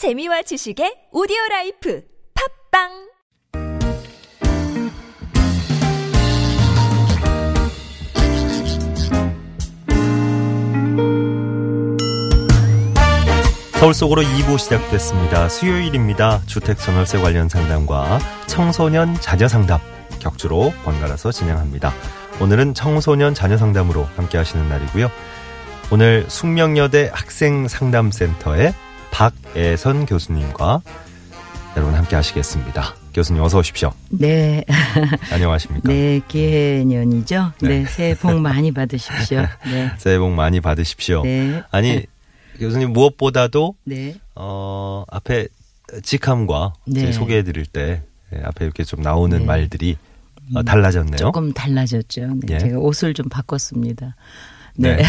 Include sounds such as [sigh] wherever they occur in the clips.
재미와 지식의 오디오 life 팟빵 서울 속으로 2부 시작됐습니다. 수요일입니다. 주택 전월세 관련 상담과 청소년 자녀 상담 격주로 번갈아서 진행합니다. 오늘은 청소년 자녀 상담으로 함께 하시는 날이고요. 오늘 숙명여대 학생 상담센터의 박애선 교수님과 여러분 함께 하시겠습니다. 교수님 어서 오십시오. 네. [laughs] 안녕하십니까? 네, 기해년이죠. 네. 네. 새해 복 많이 받으십시오. 네. [laughs] 새해 복 많이 받으십시오. 네. 아니 교수님 무엇보다도 네. 어, 앞에 직함과 네. 이제 소개해 드릴 때 예, 앞에 이렇게 좀 나오는 네. 말들이 어, 달라졌네요. 조금 달라졌죠. 네. 예. 제가 옷을 좀 바꿨습니다. 네. 네.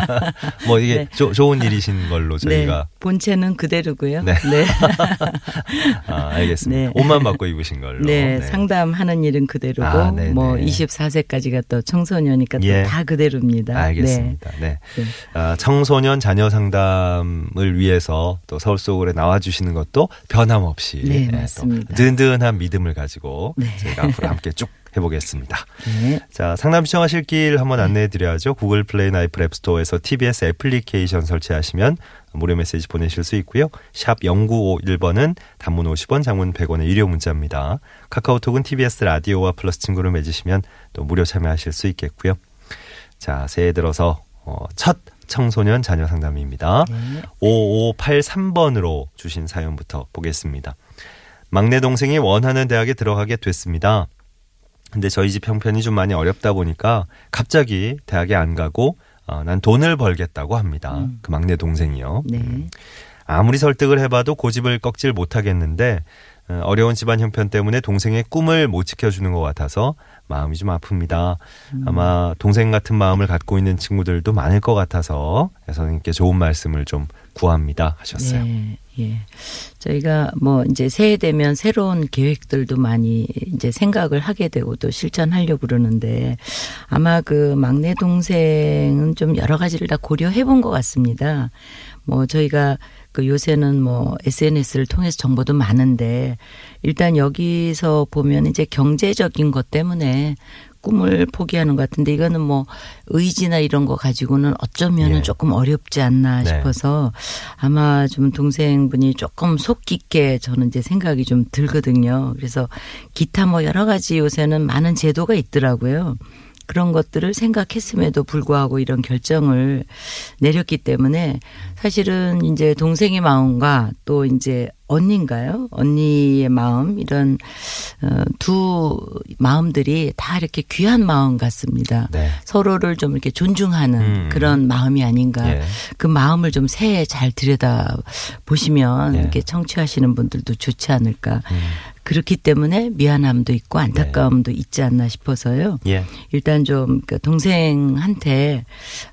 [laughs] 뭐 이게 네. 조- 좋은 일이신 걸로 네. 저희가 본체는 그대로고요. 네. 네. [laughs] 아, 알겠습니다. 네. 옷만 바꿔 입으신 걸로. 네, 상담하는 일은 그대로고 아, 네, 뭐 네. 24세까지가 또 청소년이니까 또 예. 다 그대로입니다. 알겠습니다. 네. 네. 아, 청소년 자녀 상담을 위해서 또 서울 속으로 나와 주시는 것도 변함없이 네, 예, 또 맞습니다. 든든한 믿음을 가지고 네. 저희가 앞으로 함께 쭉 해보겠습니다. 네. 자, 상담 시청하실 길 한번 안내해 드려야죠. 구글 플레이 나이프 앱스토어에서 TBS 애플리케이션 설치하시면 무료 메시지 보내실 수 있고요. 샵 0951번은 단문 50원, 장문 100원의 유료 문자입니다. 카카오톡은 TBS 라디오와 플러스 친구를 맺으시면 또 무료 참여하실 수 있겠고요. 자, 새해 들어서 어, 첫 청소년 자녀 상담입니다. 네. 5583번으로 주신 사연부터 보겠습니다. 막내 동생이 원하는 대학에 들어가게 됐습니다. 근데 저희 집 형편이 좀 많이 어렵다 보니까 갑자기 대학에 안 가고 어, 난 돈을 벌겠다고 합니다. 그 막내 동생이요. 네. 음. 아무리 설득을 해봐도 고집을 꺾질 못하겠는데 어, 어려운 집안 형편 때문에 동생의 꿈을 못 지켜주는 것 같아서 마음이 좀 아픕니다. 아마 동생 같은 마음을 갖고 있는 친구들도 많을 것 같아서 선생님께 좋은 말씀을 좀 구합니다 하셨어요. 예, 예. 저희가 뭐 이제 새해 되면 새로운 계획들도 많이 이제 생각을 하게 되고 또 실천하려고 그러는데 아마 그 막내 동생은 좀 여러 가지를 다 고려해 본 것 같습니다. 뭐 저희가 그 요새는 뭐 SNS를 통해서 정보도 많은데 일단 여기서 보면 이제 경제적인 것 때문에 꿈을 포기하는 것 같은데 이거는 뭐 의지나 이런 거 가지고는 어쩌면은 예. 조금 어렵지 않나 네. 싶어서 아마 좀 동생분이 조금 속 깊게 저는 이제 생각이 좀 들거든요. 그래서 기타 뭐 여러 가지 요새는 많은 제도가 있더라고요. 그런 것들을 생각했음에도 불구하고 이런 결정을 내렸기 때문에 사실은 이제 동생의 마음과 또 이제 언니인가요? 언니의 마음 이런 어, 두 마음들이 다 이렇게 귀한 마음 같습니다. 네. 서로를 좀 이렇게 존중하는 음. 그런 마음이 아닌가. 예. 그 마음을 좀 새해 잘 들여다 보시면 예. 이렇게 청취하시는 분들도 좋지 않을까. 음. 그렇기 때문에 미안함도 있고 안타까움도 있지 않나 싶어서요. 예. 일단 좀그 동생한테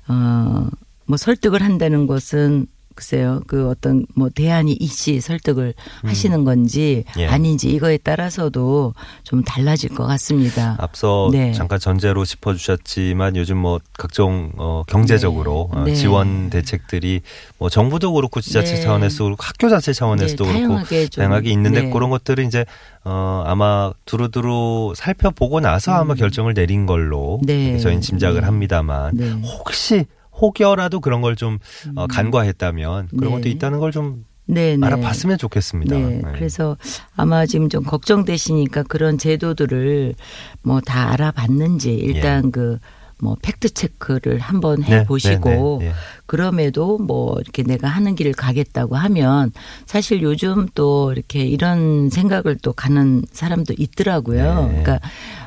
어뭐 설득을 한다는 것은 글쎄요 그 어떤 뭐 대안이 있이 설득을 하시는 건지 예. 아닌지 이거에 따라서도 좀 달라질 것 같습니다. 앞서 네. 잠깐 전제로 짚어주셨지만 요즘 뭐 각종 어, 경제적으로 네. 어, 네. 지원 대책들이 뭐 정부도 그렇고 지자체 네. 차원에서도 그렇고 학교 자체 차원에서도 네, 그렇고 다양하게 있는데 네. 그런 것들을 이제 어 아마 두루두루 살펴보고 나서 아마 결정을 내린 걸로 음. 네. 저희는 짐작을 네. 합니다만 네. 혹시 혹여라도 그런 걸좀 어, 간과했다면 그런 네. 것도 있다는 걸좀 네, 네. 알아봤으면 좋겠습니다. 네. 네. 그래서 아마 지금 좀 걱정되시니까 그런 제도들을 뭐 다 알아봤는지 일단 그뭐 팩트 체크를 한번 네, 해 보시고 네. 그럼에도 뭐 이렇게 내가 하는 길을 가겠다고 하면 사실 요즘 또 이렇게 이런 생각을 또 가는 사람도 있더라고요. 네. 그러니까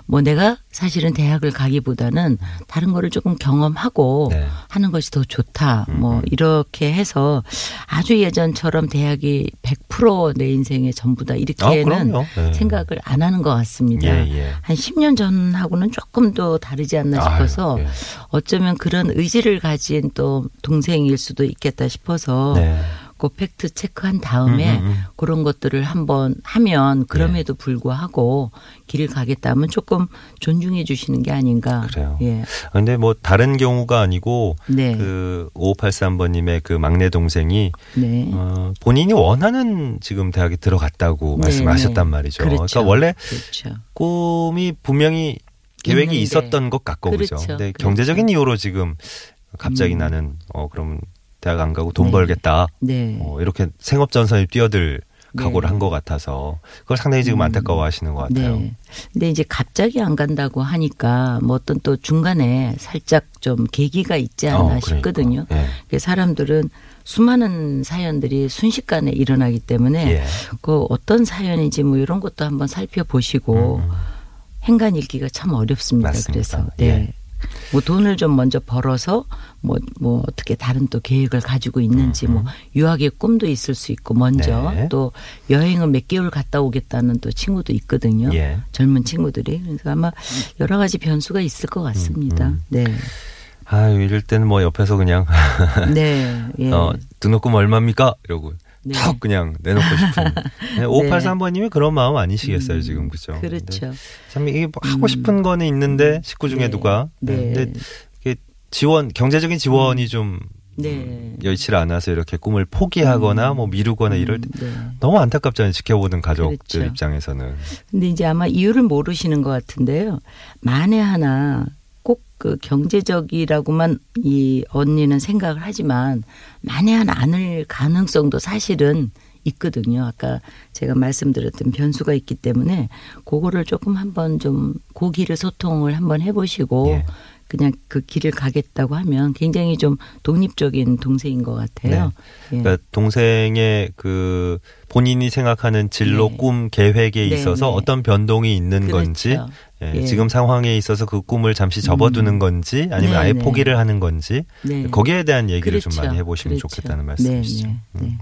뭐 내가 사실은 대학을 가기보다는 다른 거를 조금 경험하고 네. 하는 것이 더 좋다. 음, 뭐 음. 이렇게 해서 아주 예전처럼 대학이 100%내 인생의 전부다 아, 이렇게는 그럼요. 네. 생각을 안 하는 것 같습니다. 예, 예. 한 10년 전하고는 조금 더 다르지 않나 싶어서 아유, 예. 어쩌면 그런 의지를 가진 또 동생일 수도 있겠다 싶어서 네. 그 팩트 체크한 다음에 음, 음, 음. 그런 것들을 한번 하면 그럼에도 불구하고 길을 가겠다면 조금 존중해 주시는 게 아닌가. 그래요. 예. 근데 뭐 다른 경우가 아니고 네. 그 5583번님의 그 막내 동생이 네. 어, 본인이 원하는 지금 대학에 들어갔다고 네, 말씀하셨단 네. 말이죠. 그렇죠. 러니까 원래 그렇죠. 꿈이 분명히 계획이 있는데. 있었던 것 같고 그죠. 그렇죠. 근데 그렇죠. 경제적인 이유로 지금 갑자기 음. 나는 어 그럼 대학 안 가고 돈 네. 벌겠다. 네. 어, 이렇게 생업 전선에 뛰어들 각오를 네. 한것 같아서 그걸 상당히 지금 음. 안타까워하시는 것 같아요. 네. 근데 이제 갑자기 안 간다고 하니까 뭐 어떤 또 중간에 살짝 좀 계기가 있지 않나 어, 그러니까. 싶거든요. 예. 그 사람들은 수많은 사연들이 순식간에 일어나기 때문에 예. 그 어떤 사연인지 뭐 이런 것도 한번 살펴보시고 음. 행간 읽기가 참 어렵습니다. 맞습니다. 그래서 예. 네. 뭐 돈을 좀 먼저 벌어서 뭐, 뭐 어떻게 다른 또 계획을 가지고 있는지 뭐 유학의 꿈도 있을 수 있고 먼저 네. 또 여행을 몇 개월 갔다 오겠다는 또 친구도 있거든요. 예. 젊은 친구들이. 그래서 아마 여러 가지 변수가 있을 것 같습니다. 음, 네. 아유 이럴 때는 뭐 옆에서 그냥 네. [laughs] 예. 어, 등록금 얼마입니까? 이러고 네. 턱 그냥 내놓고 싶은. [laughs] 네, 583번님이 그런 마음 아니시겠어요 음, 지금 그죠? 그렇죠. 참 이게 뭐 하고 싶은 거는 있는데 식구 중에 네. 누가 네. 네. 근데 이게 지원 경제적인 지원이 좀 네. 여의치 않아서 이렇게 꿈을 포기하거나 뭐 미루거나 이럴 때 네. 너무 안타깝잖아요 지켜보는 가족들 그렇죠. 입장에서는 근데 이제 아마 이유를 모르시는 것 같은데요. 만에 하나 꼭 그 경제적이라고만 이 언니는 생각을 하지만 만에 하나 않을 가능성도 사실은 있거든요. 아까 제가 말씀드렸던 변수가 있기 때문에 그거를 조금 한번 좀 고기를 소통을 한번 해보시고 예. 그냥 그 길을 가겠다고 하면 굉장히 좀 독립적인 동생인 것 같아요. 예. 그러니까 동생의 그 본인이 생각하는 진로 네. 꿈 계획에 네, 있어서 네. 어떤 변동이 있는 그렇죠. 건지 예, 예. 지금 상황에 있어서 그 꿈을 잠시 접어두는 건지 아니면 네, 아예 네. 포기를 하는 건지 네. 거기에 대한 얘기를 좀 그렇죠. 많이 해보시면 그렇죠. 좋겠다는 말씀이시죠. 네, 네, 네. 음.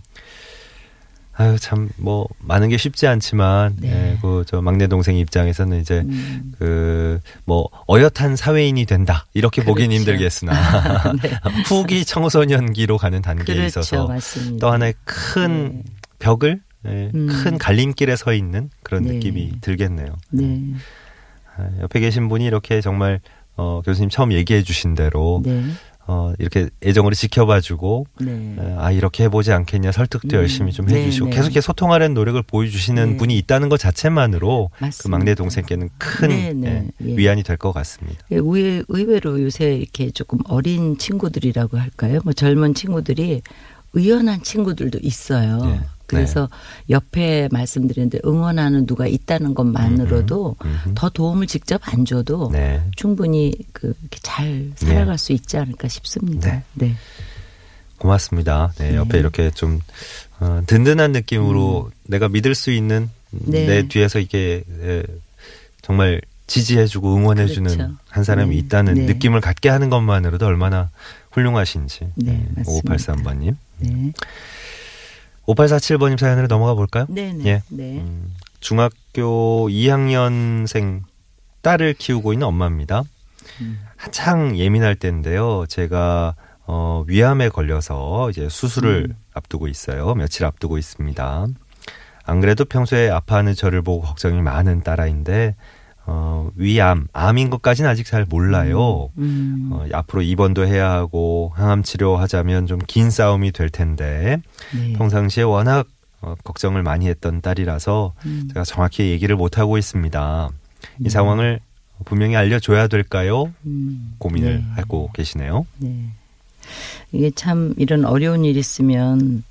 아유 참 뭐 많은 게 쉽지 않지만 네. 예, 그저 막내 동생 입장에서는 이제 음. 그뭐 어엿한 사회인이 된다 이렇게 보긴 그렇죠. 힘들겠으나 [laughs] 네. [laughs] 후기 청소년기로 가는 단계에 그렇죠. 있어서 맞습니다. 또 하나의 큰 네. 벽을 예, 음. 큰 갈림길에 서 있는 그런 네. 느낌이 들겠네요. 네. 아, 옆에 계신 분이 이렇게 정말 어, 교수님 처음 얘기해 주신 대로 네. 어, 이렇게 애정으로 지켜봐주고 네. 에, 아 이렇게 해보지 않겠냐 설득도 음. 열심히 좀 네, 해주시고 네. 계속 이렇게 소통하려는 노력을 보여주시는 네. 분이 있다는 것 자체만으로 그 맞습니다. 막내 동생께는 큰 네, 네. 예, 예. 위안이 될 것 같습니다. 예, 의외, 의외로 요새 이렇게 조금 어린 친구들이라고 할까요? 뭐 젊은 친구들이 의연한 친구들도 있어요. 네. 그래서 옆에 말씀드렸는데 응원하는 누가 있다는 것만으로도 음, 음. 더 도움을 직접 안 줘도 네. 충분히 그 이렇게 잘 살아갈 수 있지 않을까 싶습니다. 네. 네. 고맙습니다. 네, 옆에 네. 이렇게 좀 어, 든든한 느낌으로 내가 믿을 수 있는 음. 네. 내 뒤에서 이게 에, 정말 지지해주고 응원해주는 그렇죠. 한 사람이 네. 있다는 네. 느낌을 갖게 하는 것만으로도 얼마나 훌륭하신지. 네, 맞습니다. 5583번님. 네. 5847번님 사연으로 넘어가 볼까요? 네, 네. 예. 네. 음, 중학교 2학년생 딸을 키우고 있는 엄마입니다. 음. 한창 예민할 때인데요. 제가 어, 위암에 걸려서 이제 수술을 음. 앞두고 있어요. 며칠 앞두고 있습니다. 안 그래도 평소에 아파하는 저를 보고 걱정이 많은 딸아인데 어, 위암, 암인 것까지는 아직 잘 몰라요. 음. 어, 앞으로 입원도 해야 하고 항암 치료하자면 좀 긴 싸움이 될 텐데 네. 평상시에 워낙 어, 걱정을 많이 했던 딸이라서 음. 제가 정확히 얘기를 못 하고 있습니다. 이 상황을 분명히 알려줘야 될까요? 음. 고민을 네. 하고 계시네요. 네. 이게 참 이런 어려운 일 있으면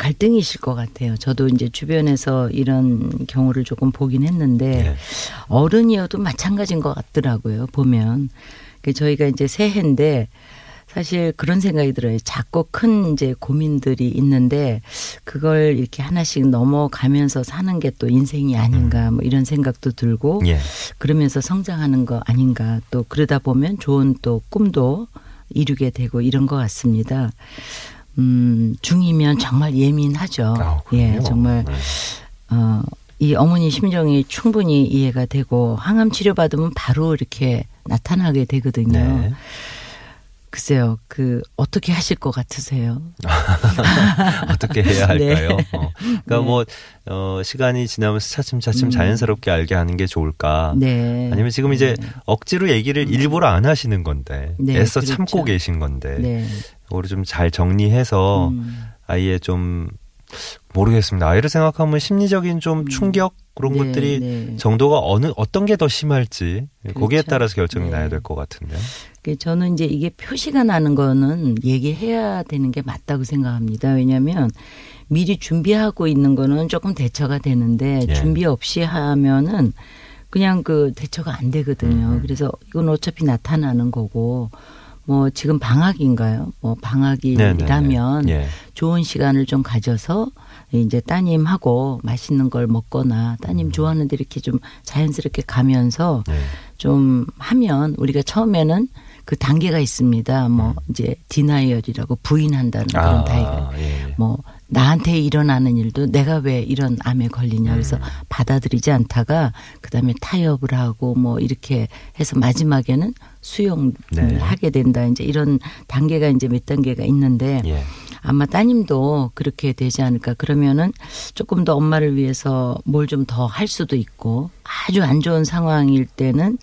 갈등이실 것 같아요. 저도 이제 주변에서 이런 경우를 조금 보긴 했는데 예. 어른이어도 마찬가지인 것 같더라고요. 보면 그 저희가 이제 새해인데 사실 그런 생각이 들어요. 작고 큰 이제 고민들이 있는데 그걸 이렇게 하나씩 넘어가면서 사는 게 또 인생이 아닌가 뭐 이런 생각도 들고 예. 그러면서 성장하는 거 아닌가 또 그러다 보면 좋은 또 꿈도 이루게 되고 이런 것 같습니다. 음, 중이면 정말 예민하죠. 아우, 예. 정말 네. 어, 이 어머니 심정이 충분히 이해가 되고 항암 치료 받으면 바로 이렇게 나타나게 되거든요. 네. 글쎄요, 그 어떻게 하실 것 같으세요? [laughs] 어떻게 해야 할까요? 네. 어. 그러니까 네. 뭐 어, 시간이 지나면서 차츰차츰 음. 자연스럽게 알게 하는 게 좋을까? 네. 아니면 지금 이제 억지로 얘기를 일부러 안 하시는 건데 네, 애써 그렇죠. 참고 계신 건데 네. 이거를 좀 잘 정리해서 음. 아이의 좀 모르겠습니다. 아이를 생각하면 심리적인 좀 충격 그런 네, 것들이 네. 정도가 어느 어떤 게 더 심할지 거기에 그렇죠. 따라서 결정이 네. 나야 될 것 같은데. 그 저는 이제 이게 표시가 나는 거는 얘기해야 되는 게 맞다고 생각합니다. 왜냐하면 미리 준비하고 있는 거는 조금 대처가 되는데 예. 준비 없이 하면은 그냥 그 대처가 안 되거든요. 음. 그래서 이건 어차피 나타나는 거고 뭐 지금 방학인가요? 뭐 방학이라면 네 네네. 예. 좋은 시간을 좀 가져서 이제 따님하고 맛있는 걸 먹거나 따님 음. 좋아하는 데 이렇게 좀 자연스럽게 가면서 예. 좀 하면 우리가 처음에는 그 단계가 있습니다. 뭐 이제 디나이얼이라고 부인한다는 그런 음. 아, 단계가 예. 뭐 나한테 일어나는 일도 내가 왜 이런 암에 걸리냐 그래서 음. 받아들이지 않다가 그다음에 타협을 하고 뭐 이렇게 해서 마지막에는 수용을 네. 하게 된다 이제 이런 단계가 이제 몇 단계가 있는데 예. 아마 따님도 그렇게 되지 않을까 그러면은 조금 더 엄마를 위해서 뭘 좀 더 할 수도 있고 아주 안 좋은 상황일 때는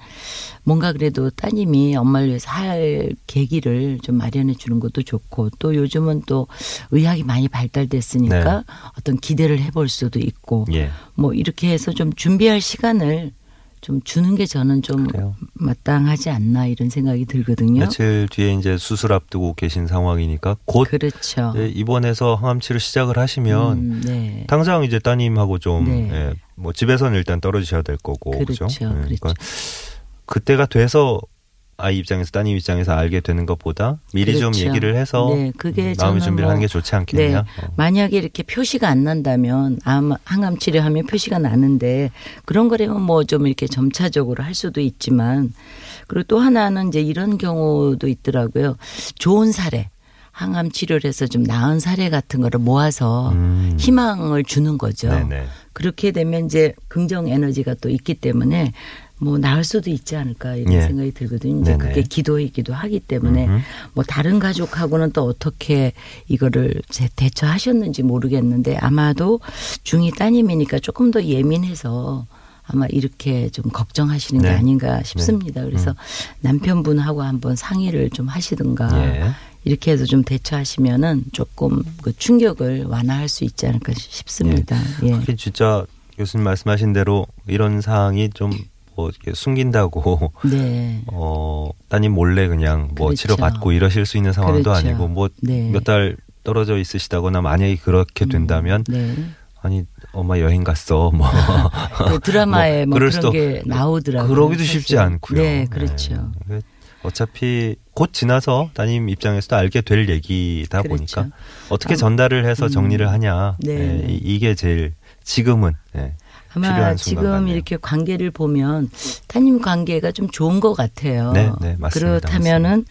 뭔가 그래도 따님이 엄마를 위해서 할 계기를 좀 마련해 주는 것도 좋고 또 요즘은 또 의학이 많이 발달됐으니까 네. 어떤 기대를 해볼 수도 있고 예. 뭐 이렇게 해서 좀 준비할 시간을 좀 주는 게 저는 좀 그래요. 마땅하지 않나 이런 생각이 들거든요. 며칠 뒤에 이제 수술 앞두고 계신 상황이니까 곧 그렇죠. 예, 입원해서 항암 치료 시작을 하시면 음, 네. 당장 이제 따님하고 좀, 네. 예, 뭐 집에서는 일단 떨어지셔야 될 거고. 그렇죠. 그죠? 예, 그렇죠. 그러니까 그때가 돼서 아이 입장에서 따님 입장에서 알게 되는 것보다 미리 좀 그렇죠. 얘기를 해서 네, 그게 음, 마음의 준비를 뭐- 하는 게 좋지 않겠냐. 네. 어. 만약에 이렇게 표시가 안 난다면 암 항암 치료하면 표시가 나는데 그런 거라면 뭐 좀 이렇게 점차적으로 할 수도 있지만 그리고 또 하나는 이제 이런 경우도 있더라고요. 좋은 사례. 항암 치료를 해서 좀 나은 사례 같은 거를 모아서 음. 희망을 주는 거죠. 네네. 그렇게 되면 이제 긍정 에너지가 또 있기 때문에 뭐 나을 수도 있지 않을까 이런 예. 생각이 들거든요. 이제 네네. 그게 기도이기도 하기 때문에 음흠. 뭐 다른 가족하고는 또 어떻게 이거를 제- 대처하셨는지 모르겠는데 아마도 중이 따님이니까 조금 더 예민해서 아마 이렇게 좀 걱정하시는 게 네. 아닌가 싶습니다. 그래서 음. 남편분하고 한번 상의를 좀 하시든가 예. 이렇게 해서 좀 대처하시면은 조금 그 충격을 완화할 수 있지 않을까 싶습니다. 예. 그게 진짜 교수님 말씀하신 대로 이런 사항이 좀 뭐 이렇게 숨긴다고 네. [laughs] 어 따님 몰래 그냥 뭐 그렇죠. 치료 받고 이러실 수 있는 상황도 그렇죠. 아니고 뭐 네. 몇달 떨어져 있으시다거나 만약에 그렇게 된다면 네. 아니 엄마 여행 갔어 뭐그 [laughs] 드라마에 뭐, 그럴 그런 수도 게 나오더라고요. 그러기도 사실. 쉽지 않고요. 네, 그렇죠. 네. 어차피 곧 지나서 따님 입장에서도 알게 될 얘기다 그렇죠. 보니까 어떻게 아, 전달을 해서 정리를 하냐. 네. 네, 이- 이게 제일 지금은 네, 아마 지금. 이렇게 관계를 보면 타님 관계가 좀 좋은 것 같아요. 네, 네, 맞습니다. 그렇다면은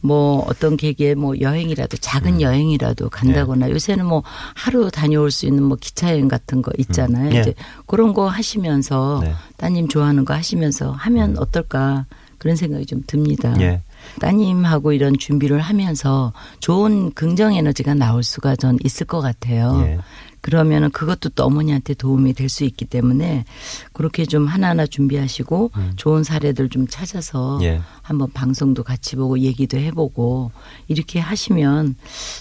뭐 어떤 계기에 뭐 여행이라도 작은 음. 여행이라도 간다거나 요새는 뭐 하루 다녀올 수 있는 뭐 기차 여행 같은 거 있잖아요. 음. 예. 이제 그런 거 하시면서 네. 따님 좋아하는 거 하시면서 하면 어떨까 그런 생각이 좀 듭니다. 예. 따님하고 이런 준비를 하면서 좋은 긍정 에너지가 나올 수가 전 있을 것 같아요. 예. 그러면은 그것도 또 어머니한테 도움이 될 수 있기 때문에 그렇게 좀 하나하나 준비하시고 좋은 사례들 좀 찾아서 음. 예. 한번 방송도 같이 보고 얘기도 해보고 이렇게 하시면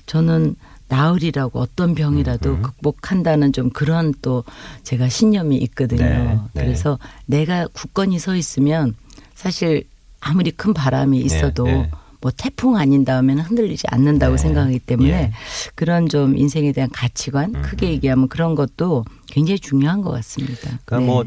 저는 나으리라고 어떤 병이라도 음흠. 극복한다는 좀 그런 또 제가 신념이 있거든요. 네, 네. 그래서 내가 굳건히 서 있으면 사실 아무리 큰 바람이 있어도 네, 네. 뭐 태풍 아닌 다음에는 흔들리지 않는다고 네. 생각하기 때문에 예. 그런 좀 인생에 대한 가치관 크게 얘기하면 그런 것도 굉장히 중요한 것 같습니다. 그러니까 네. 뭐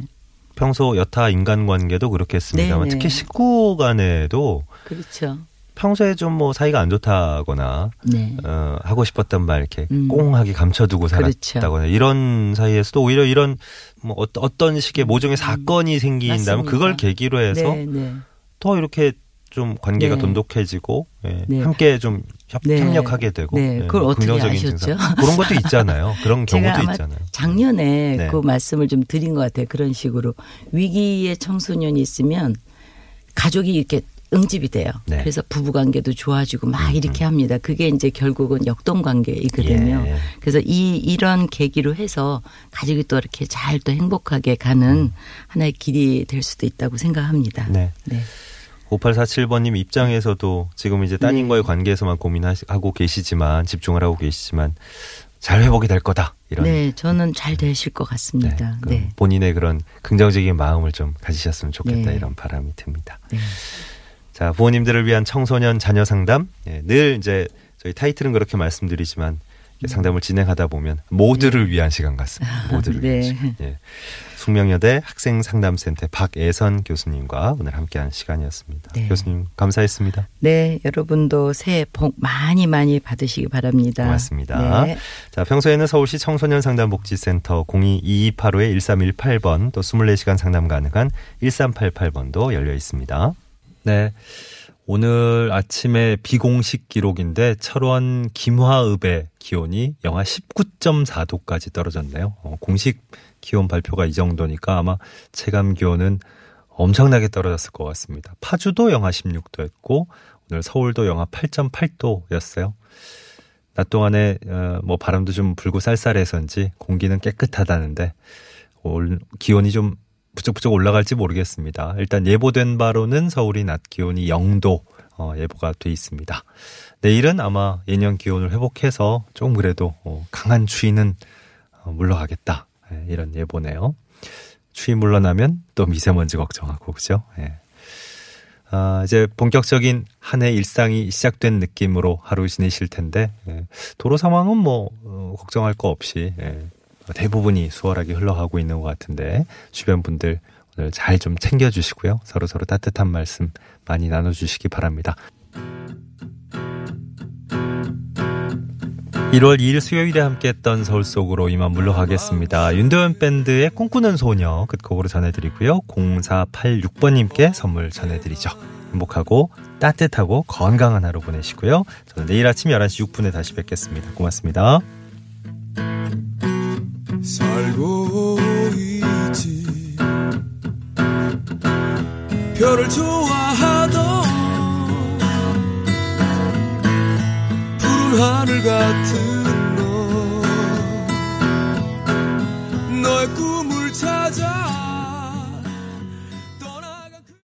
평소 여타 인간관계도 그렇겠습니다만 네, 네. 특히 식구 간에도 그렇죠. 평소에 좀 뭐 사이가 안 좋다거나 네. 어, 하고 싶었던 말 이렇게 음. 꽁하게 감춰두고 그렇죠. 살았다거나 이런 사이에서도 오히려 이런 뭐 어떤, 어떤 식의 모종의 사건이 생긴다면 음. 맞습니다. 그걸 계기로 해서 네, 네. 더 이렇게 좀 관계가 네. 돈독해지고 예, 네. 함께 좀 협, 네. 협력하게 되고 네, 예, 그걸 뭐 어떻게 긍정적인 아셨죠? 증상 그런 것도 있잖아요. 그런 [laughs] 경우도 있잖아요. 작년에 네. 그 말씀을 좀 드린 것 같아요. 그런 식으로 위기의 청소년이 있으면 가족이 이렇게 응집이 돼요. 네. 그래서 부부 관계도 좋아지고 막 이렇게 합니다. 그게 이제 결국은 역동 관계이거든요. 예. 그래서 이 이런 계기로 해서 가족이 또 이렇게 잘 또 행복하게 가는 하나의 길이 될 수도 있다고 생각합니다. 네. 네. 5847번님 입장에서도 지금 이제 따님과의 네. 관계에서만 고민하고 계시지만 집중을 하고 계시지만 잘 회복이 될 거다 이런 네, 저는 잘 되실 것 네, 같습니다. 그 네. 본인의 그런 긍정적인 마음을 좀 가지셨으면 좋겠다 네. 이런 바람이 듭니다. 네. 자 부모님들을 위한 청소년 자녀 상담 예, 늘 이제 저희 타이틀은 그렇게 말씀드리지만 이렇게 상담을 진행하다 보면 모두를 위한 시간 같습니다. [laughs] 모두를 네. 위한 시간. 예. 숙명여대 학생상담센터 박애선 교수님과 오늘 함께한 시간이었습니다. 네. 교수님 감사했습니다. 네, 여러분도 새해 복 많이 많이 받으시기 바랍니다. 고맙습니다. 네. 자, 평소에는 서울시 청소년 상담복지센터 022285-1318번 또 24시간 상담 가능한 1388번도 열려 있습니다. 네. 오늘 아침에 비공식 기록인데 철원 김화읍의 기온이 영하 19.4도까지 떨어졌네요. 어, 공식 기온 발표가 이 정도니까 아마 체감 기온은 엄청나게 떨어졌을 것 같습니다. 파주도 영하 16도였고 오늘 서울도 영하 8.8도였어요. 낮 동안에 어, 뭐 바람도 좀 불고 쌀쌀해서인지 공기는 깨끗하다는데 올 기온이 좀 부쩍부쩍 올라갈지 모르겠습니다. 일단 예보된 바로는 서울이 낮 기온이 0도 어, 예보가 돼 있습니다. 내일은 아마 예년 기온을 회복해서 좀 그래도 어, 강한 추위는 어, 물러가겠다 예, 이런 예보네요. 추위 물러나면 또 미세먼지 걱정하고 그죠? 예. 아, 이제 본격적인 한 해 일상이 시작된 느낌으로 하루 지내실 텐데 예, 도로 상황은 뭐 어, 걱정할 거 없이 예, 대부분이 수월하게 흘러가고 있는 것 같은데 주변 분들 오늘 잘 좀 챙겨주시고요 서로 서로 따뜻한 말씀 많이 나눠주시기 바랍니다. 1월 2일 수요일에 함께했던 서울 속으로 이만 물러가겠습니다. 윤도현 밴드의 꿈꾸는 소녀 끝곡으로 전해드리고요. 0486번님께 선물 전해드리죠. 행복하고 따뜻하고 건강한 하루 보내시고요. 저는 내일 아침 11시 6분에 다시 뵙겠습니다. 고맙습니다. 살고 있지. 별을 좋아하던 푸른 하늘 같은 너. 너의 꿈을 찾아